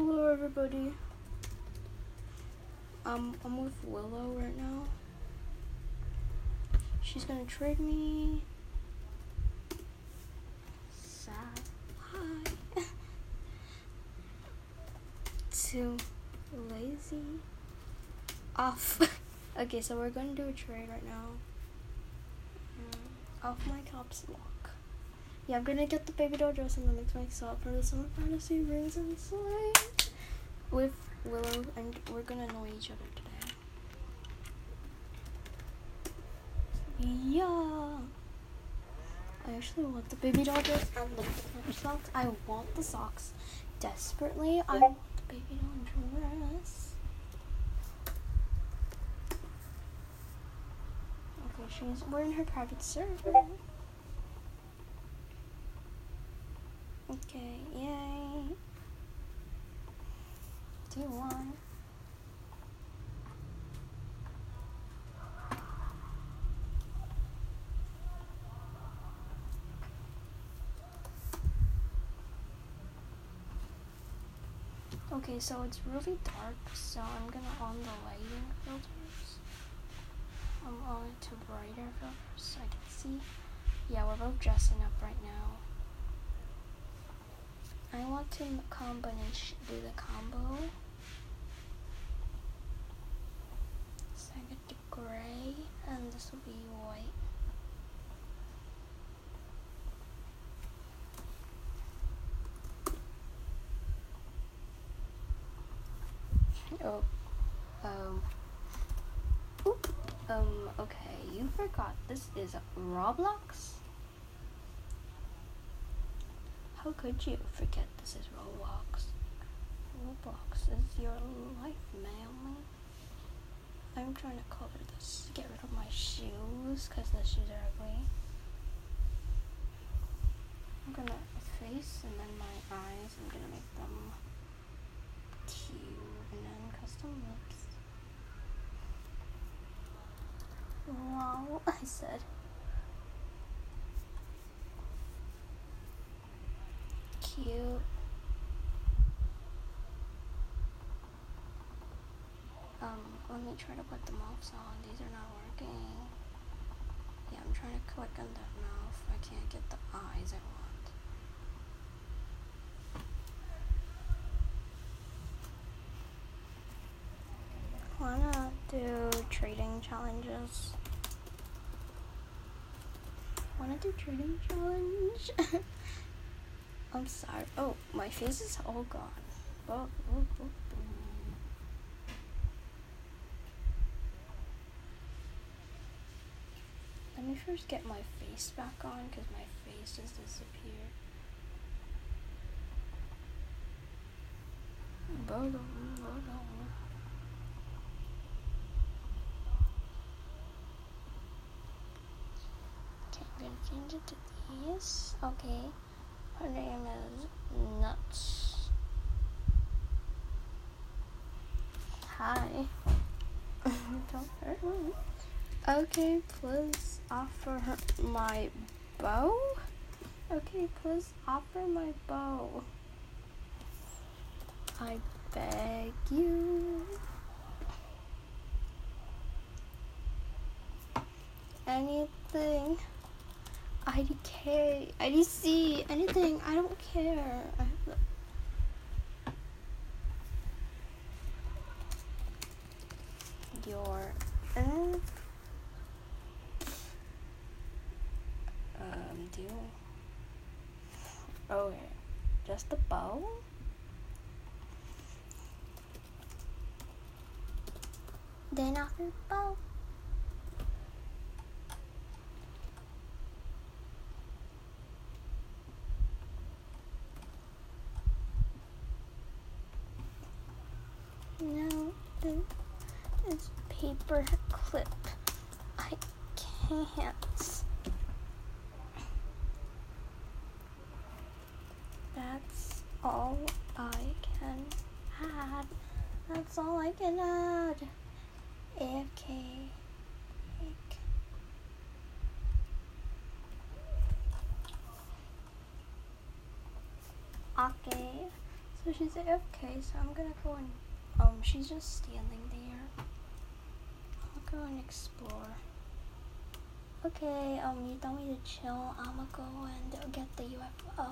Hello, everybody. Um, I'm with Willow right now. She's gonna trade me. Sad. Hi. to lazy off. okay, so we're gonna do a trade right now. Mm, off my caps lock. Yeah, I'm gonna get the baby doll dress and then mix myself for the summer fantasy rings inside with Willow, and we're gonna annoy each other today. Yeah. I actually want the baby doll dress and the socks. I want the socks desperately. I want the baby doll dress. Okay, she's we're in her private server. Okay, so it's really dark, so I'm gonna on the lighting filters. I'm on it to brighter filters so I can see. Yeah, we're both dressing up right now. I want to combination do the combo. So I get the gray and this will be white. Oh, um, oop, um, okay, you forgot this is Roblox. How could you forget this is Roblox? Roblox is your life, man. I'm trying to color this, get rid of my shoes, because the shoes are ugly. I'm gonna face and then my eyes, I'm gonna make them cute and then custom lips. Wow, I said. Cute. Um, let me try to put the mouths on. These are not working. Yeah, I'm trying to click on that mouth. I can't get the eyes. Wanna do trading challenges? Wanna do trading challenge? I'm sorry. Oh, my face is all gone. Oh, oh, oh, oh. Let me first get my face back on because my face just disappeared. Boom, boom. Okay, I'm gonna change it to these. Okay. Her name is Nuts. Hi. Don't hurt me. Okay, please offer my bow. Okay, please offer my bow. I beg you. Anything. IDK, IDC, anything. I don't care. I your uh, um deal. Okay, just the bow. Then after bow. No, the- it's paper clip. I can't. That's all I can add. That's all I can add. AFK. Okay, so So she's AFK, so I'm gonna go and um she's just standing there. I'll go and explore. Okay, um you tell me to chill, I'ma go and get the UFO.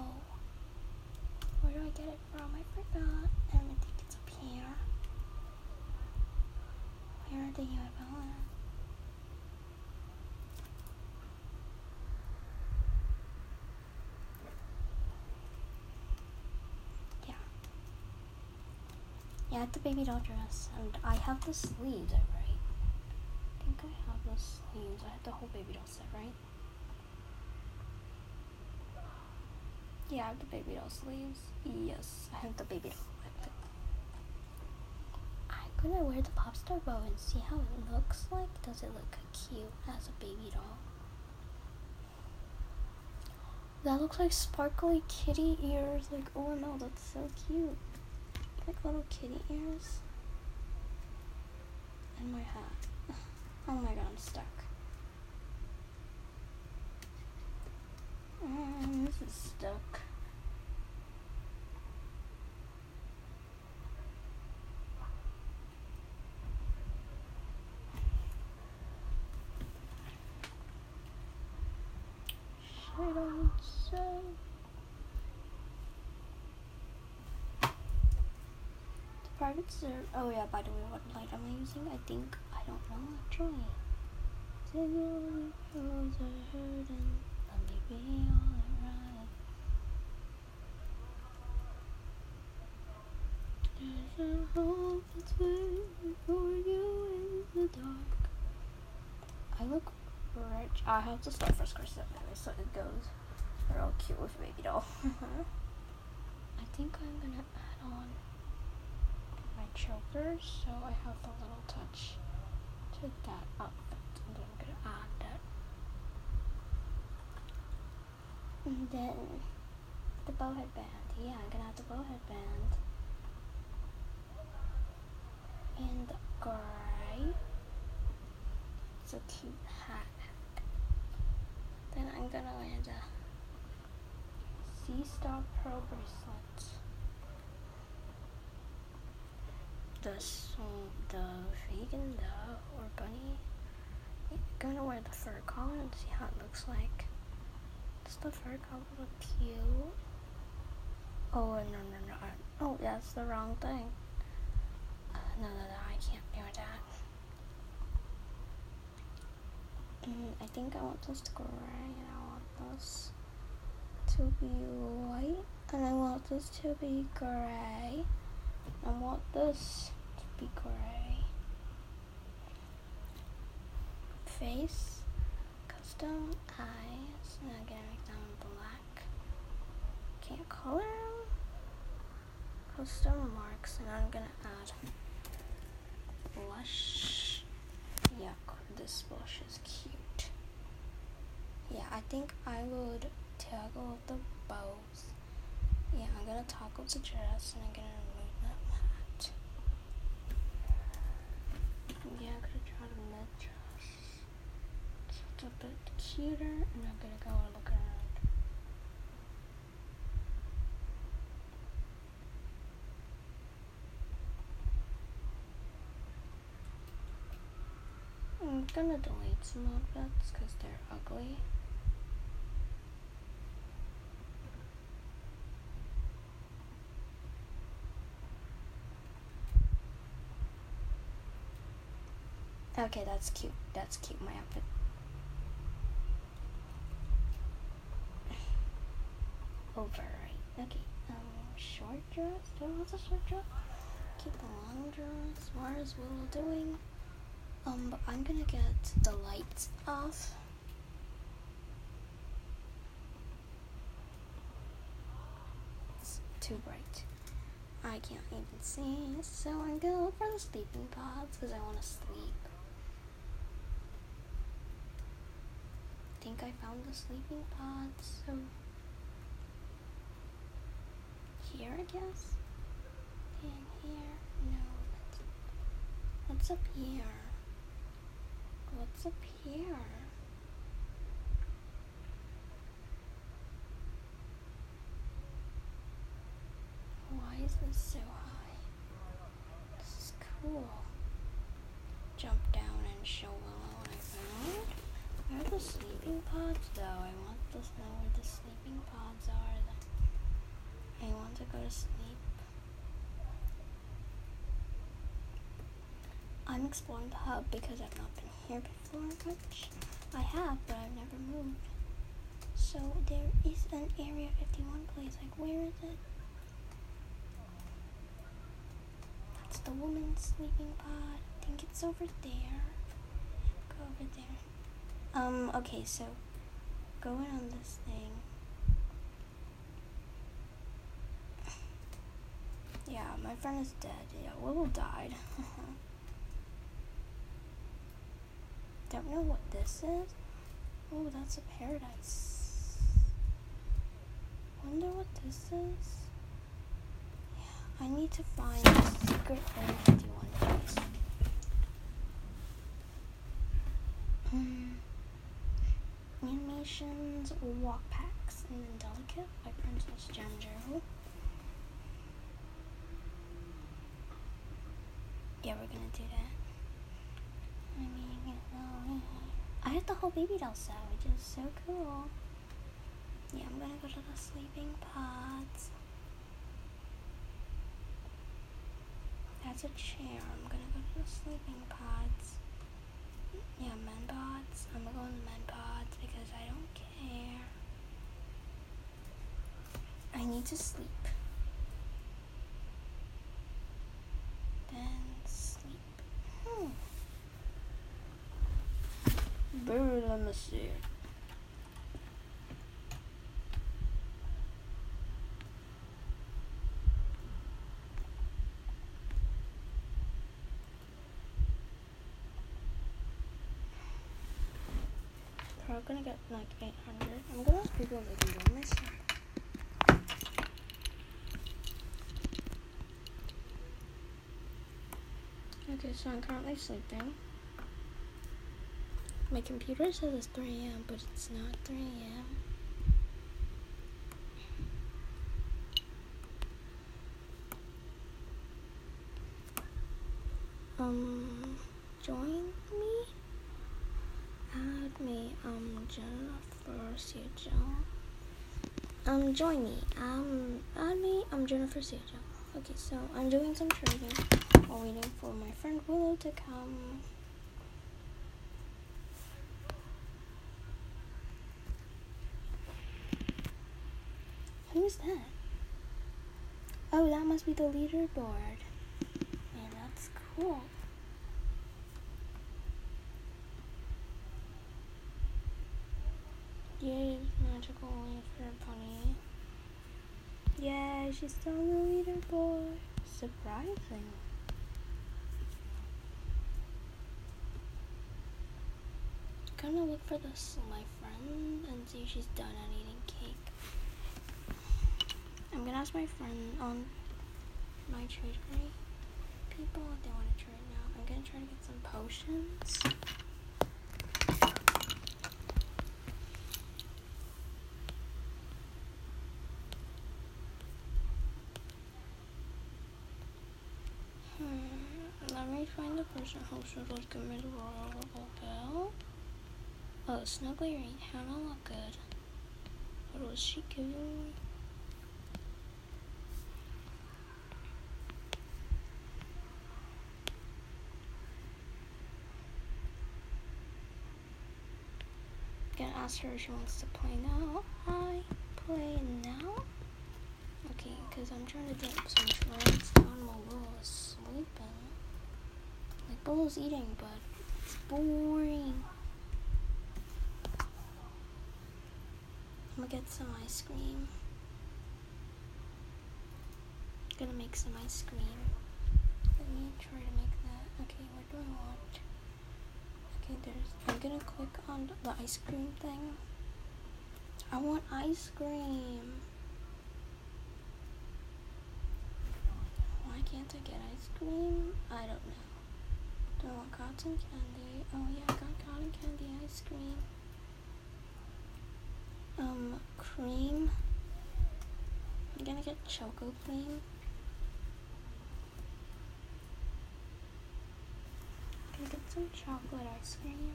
Where do I get it from? I forgot. I think it's up here. Where are the UFO at? Yeah. Yeah, the baby doll dress. And I have the sleeves. The sleeves. I have the whole baby doll set, right? Yeah, I have the baby doll sleeves. Yes, I have the baby doll. I'm gonna wear the pop star bow and see how it looks like. Does it look cute as a baby doll? That looks like sparkly kitty ears. Like, oh no, that's so cute. Like little kitty ears. And my hat. Oh my god, I'm stuck. Um, this is stuck. I don't say. The private server. Oh yeah. By the way, what light am I using? I think I don't know actually. Single rose are hurting. Let me be alright. There's a hope that's waiting for you in the dark. I look rich. I have to start first course that way, so it goes real cute with baby doll. I think I'm gonna add on choker, so I have a little touch to that outfit, and then I'm gonna add that. And then the bow headband. Yeah, I'm gonna add the bow headband. And the gray. It's a cute hat. Then I'm gonna wear the Sea Star Pearl bracelet. The the vegan the or bunny. I'm gonna wear the fur collar and see how it looks like. Does the fur collar look cute? Oh no no no! Oh, that's the wrong thing. Uh, no no no! I can't do that. Mm, I think I want this to go gray and I want this to be white and I want this to be gray. I want this be gray. Face, custom eyes, and I'm gonna make them black. Can't color them. Custom marks, and I'm gonna add blush. Yeah, this blush is cute. Yeah, I think I would toggle the bows. Yeah, I'm gonna toggle the dress and I'm gonna remove that hat. Yeah, I'm gonna try dress. So it's a bit cuter and I'm gonna go and look around. I'm gonna delete some of outfits because they're ugly. Okay, that's cute. That's cute, my outfit. Over, right? Okay, um, short dress? Do I want a short dress? Keep the long dress. What is Willow doing? Um, but I'm gonna get the lights off. It's too bright. I can't even see, so I'm gonna look for the sleeping pods because I want to sleep. I think I found the sleeping pods, so here I guess. And here, no, what's up here? What's up here? Why is is so high. This is cool. Jump down and show Willow. Where are the sleeping pods though? I want to know where the sleeping pods are. I want to go to sleep. I'm exploring the hub because I've not been here before much. I have, but I've never moved. So there is an Area 51 place. Like, where is it? That's the woman's sleeping pod. I think it's over there. Um, okay, so going on this thing. Yeah, my friend is dead. Yeah, Willow died. Don't know what this is. Oh, that's a paradise. Wonder what this is. Yeah, I need to find the secret Area 51 place. Hmm. Animations, walk packs, and then delicate by Princess Janjo. Yeah, we're gonna do that. I mean, I have the whole baby doll set, which is so cool. Yeah, I'm gonna go to the sleeping pods. That's a chair. I'm gonna go to the sleeping pods. Yeah, men pods. I'm gonna go in the men pods because I don't care. I need to sleep. Then sleep. Hmm. Very let me see. We're gonna get like 800. I'm gonna ask people if they can join this. Okay, so I'm currently sleeping. My computer says it's 3 a.m., but it's not 3 a.m. Um, join me? Add me, um, Jennifer Seattle. Um, join me. Um, add me, I'm Jennifer Seattle. Okay, so I'm doing some trading while waiting for my friend Willow to come. Who's that? Oh, that must be the leaderboard. Man, that's cool. Yay, magical for bunny. Yeah, she's still on the leaderboard. Surprising. Gonna look for this my friend and see if she's done at eating cake. I'm gonna ask my friend on my trade people if they want to trade now. I'm gonna try to get some potions. Hmm, let me find the person who should like a mid-roll bell. Oh, Snuggly ain't Hannah look good. What was she giving me? Gonna ask her if she wants to play now. I play now. Okay, because I'm trying to get some trades down while Will is sleeping. Like Will's eating, but it's boring. I'm gonna get some ice cream. Gonna make some ice cream. Let me try to make that. Okay, what do I want? Okay, there's. I'm gonna click on the ice cream thing. I want ice cream. Why can't I get ice cream? I don't know. I want cotton candy. Oh yeah, I got cotton candy ice cream. Um, cream. I'm gonna get choco cream. I'm gonna get some chocolate ice cream.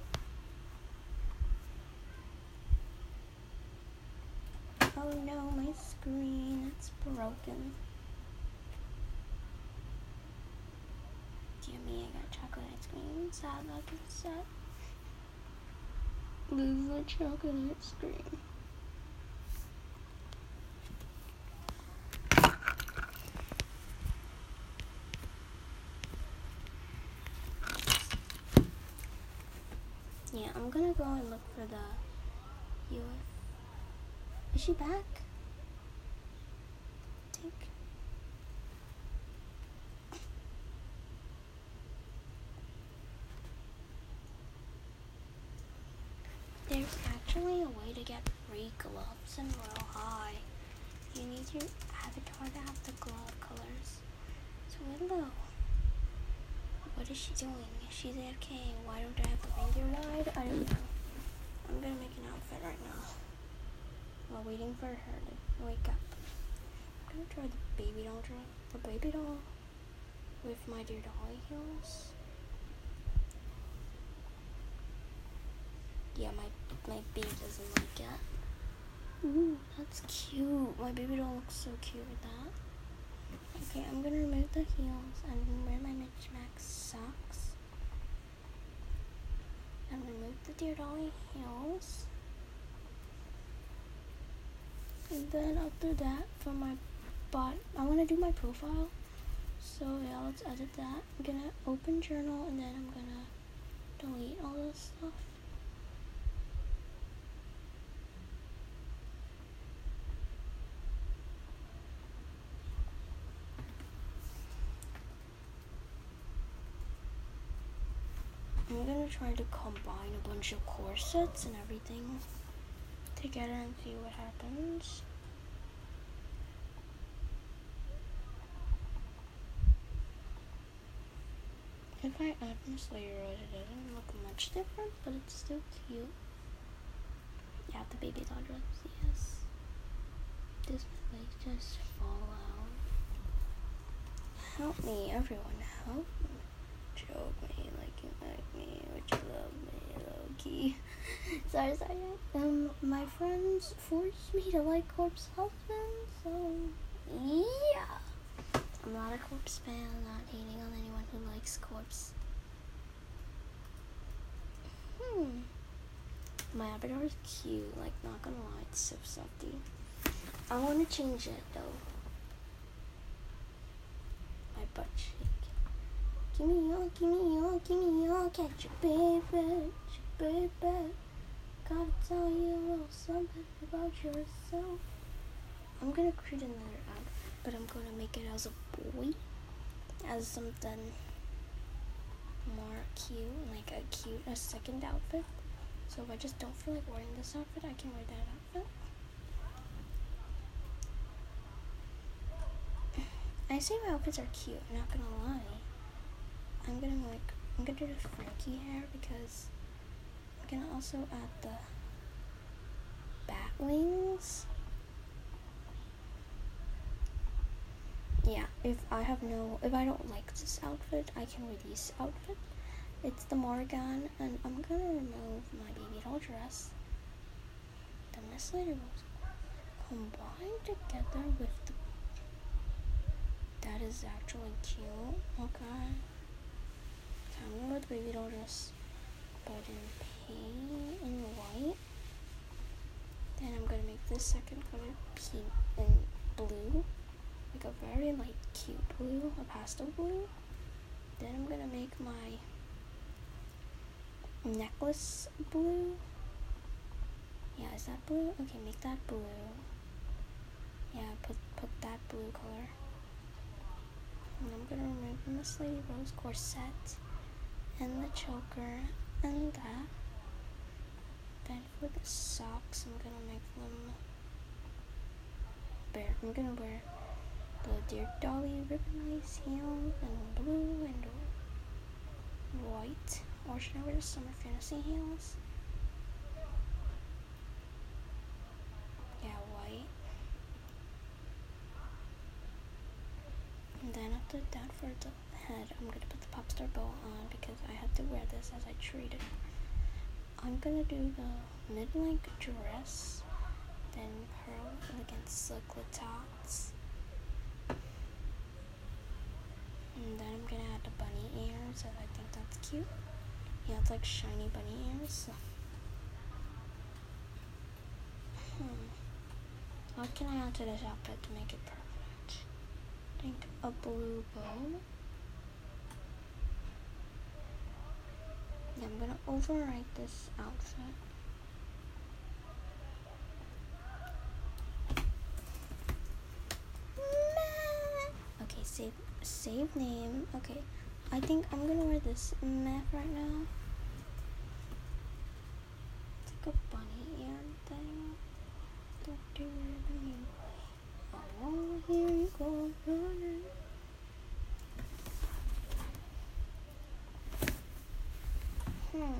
Oh no, my screen, it's broken. Sad sad. This is a chocolate cream. Yeah, I'm gonna go and look for the UF. Is she back? Take. There's actually a way to get free gloves in Royal High. You need your avatar to have the glove colors. So hello. What is she doing? She's AFK. Why don't I have the reindeer wide? I don't know. I'm gonna make an outfit right now. While waiting for her to wake up. I'm gonna try the baby doll dress. The baby doll with my dear dolly heels. Yeah, my my baby doesn't like it. Ooh, that's cute. My baby doll looks so cute with that. Okay, I'm gonna remove the heels I'm gonna wear my Mitch Max socks. And remove the Dear Dolly heels. And then after that, for my bot, I want to do my profile. So yeah, let's edit that. I'm gonna open journal and then I'm gonna delete all this stuff. I'm gonna try to combine a bunch of corsets and everything together and see what happens. If I add this layer, it doesn't look much different, but it's still cute. Yeah, the baby doll yes. This might just fall out. Help me, everyone, help me. Joke me like you like me, would you love me, low key. sorry, sorry. Um, my friends forced me to like Corpse Husband, so yeah. I'm not a Corpse fan, I'm not hating on anyone who likes Corpse. Hmm. My avatar is cute, like, not gonna lie, it's so softy. I wanna change it though. My butt. Give me your, give me your, give me your, catch your baby, baby. Gotta tell you a little something about yourself. I'm gonna create another app, but I'm gonna make it as a boy, as something more cute, like a cute, a second outfit. So if I just don't feel like wearing this outfit, I can wear that outfit. I say my outfits are cute, not gonna lie. I'm gonna like, I'm gonna do the Frankie hair because I'm gonna also add the bat wings. Yeah, if I have no, if I don't like this outfit, I can release outfit. It's the Morgan, and I'm gonna remove my baby doll dress. The Miss Lady Rose combined together with the. That is actually cute. Okay. I'm gonna wear the baby doll dress, but in pink and white. Then I'm gonna make this second color pink and blue, like a very like cute blue, a pastel blue. Then I'm gonna make my necklace blue. Yeah, is that blue? Okay, make that blue. Yeah, put put that blue color. And I'm gonna remove the Miss Lady Rose corset and the choker and that. Then for the socks, I'm gonna make them bear. I'm gonna wear the Dear Dolly ribbon lace heels and blue and white. Or should I wear the Summer Fantasy heels? Yeah, white. And then after that, for the head, I'm gonna put the pop star bow on because I have to wear this as I treat it. I'm gonna do the mid-length dress, then pearl against silk tots. And then I'm gonna add the bunny ears, and I think that's cute. Yeah, it's like shiny bunny ears. Hmm. What can I add to this outfit to make it perfect? I think a blue bow. Yeah, I'm gonna overwrite this outfit. Okay, save save name. Okay, I think I'm gonna wear this map right now. It's like a bunny ear thing. Don't do it anyway. Oh, here you go running. Hmm.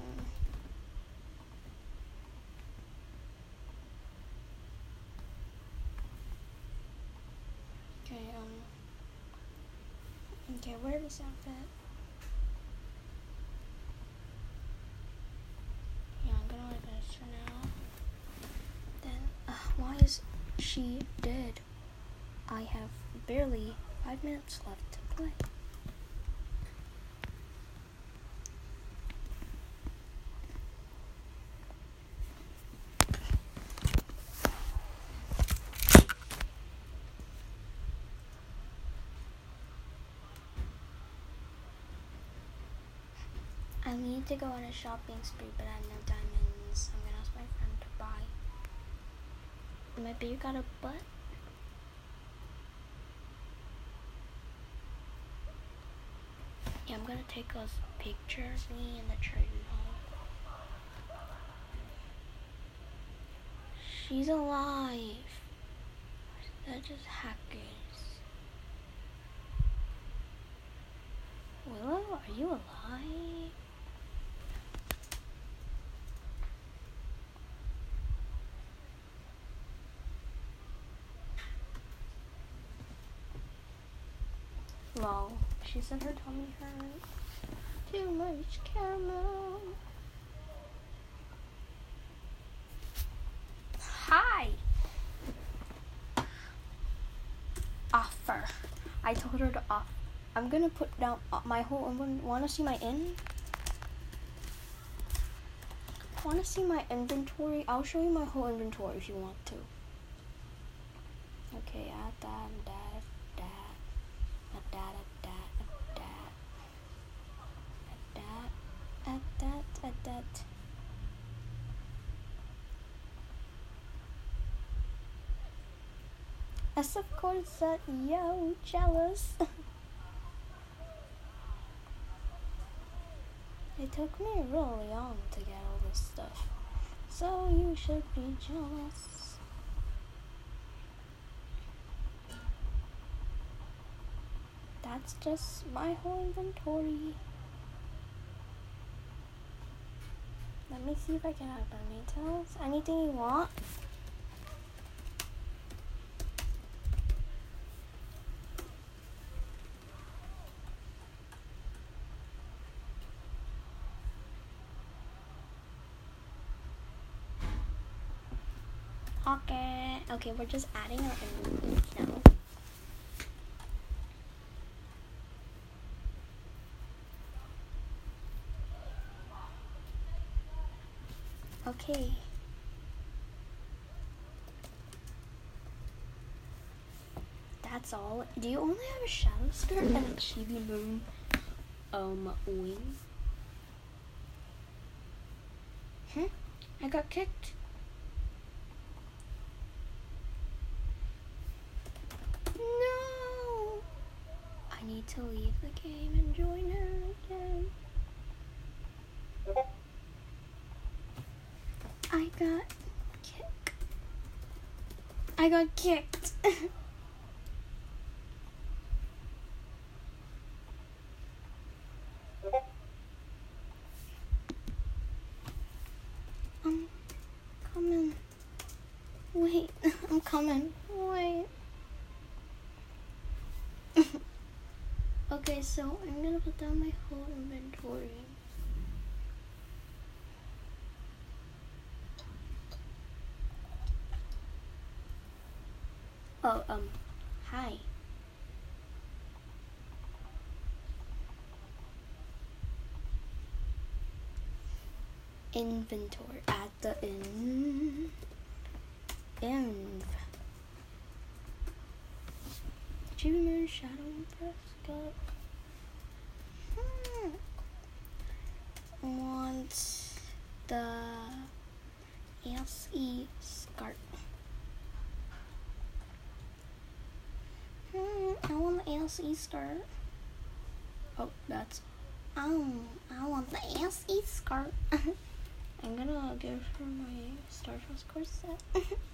Okay, um. Okay, wear this outfit. Yeah, I'm gonna wear this for now. Then, uh, why is she dead? I have barely five minutes left to play. I need to go on a shopping spree, but I have no diamonds. I'm gonna ask my friend to buy. Maybe you got a butt? Yeah, I'm gonna take a picture of me in the trading hall. She's alive. They're just hackers. Willow, are you alive? She said her tummy hurt. Too much caramel. Hi. Offer. I told her to off. I'm gonna put down uh, my whole. I'm want to see my in. Want to see my inventory? I'll show you my whole inventory if you want to. Okay, add that and that, add that, add that, add that, add that, add that. As of course uh, that yo jealous. it took me really long to get all this stuff. So you should be jealous. That's just my whole inventory. Let me see if I can add details. Anything you want? Okay. Okay, we're just adding our ingredients now. Okay. That's all. Do you only have a shadow skirt and a chibi moon um wing? Hmm? I got kicked. No! I need to leave the game and join her again. I got kicked. I got kicked. I'm coming. Wait, I'm coming. Wait. Okay, so I'm gonna put down my whole inventory. Oh, um, hi. Inventory at the in. Inv. Junior Shadow Prescott. Hmm. Want the SE skirt. Hmm, I want the SE skirt. Oh, that's. Um, I want the SE skirt. I'm gonna go for my Star corset.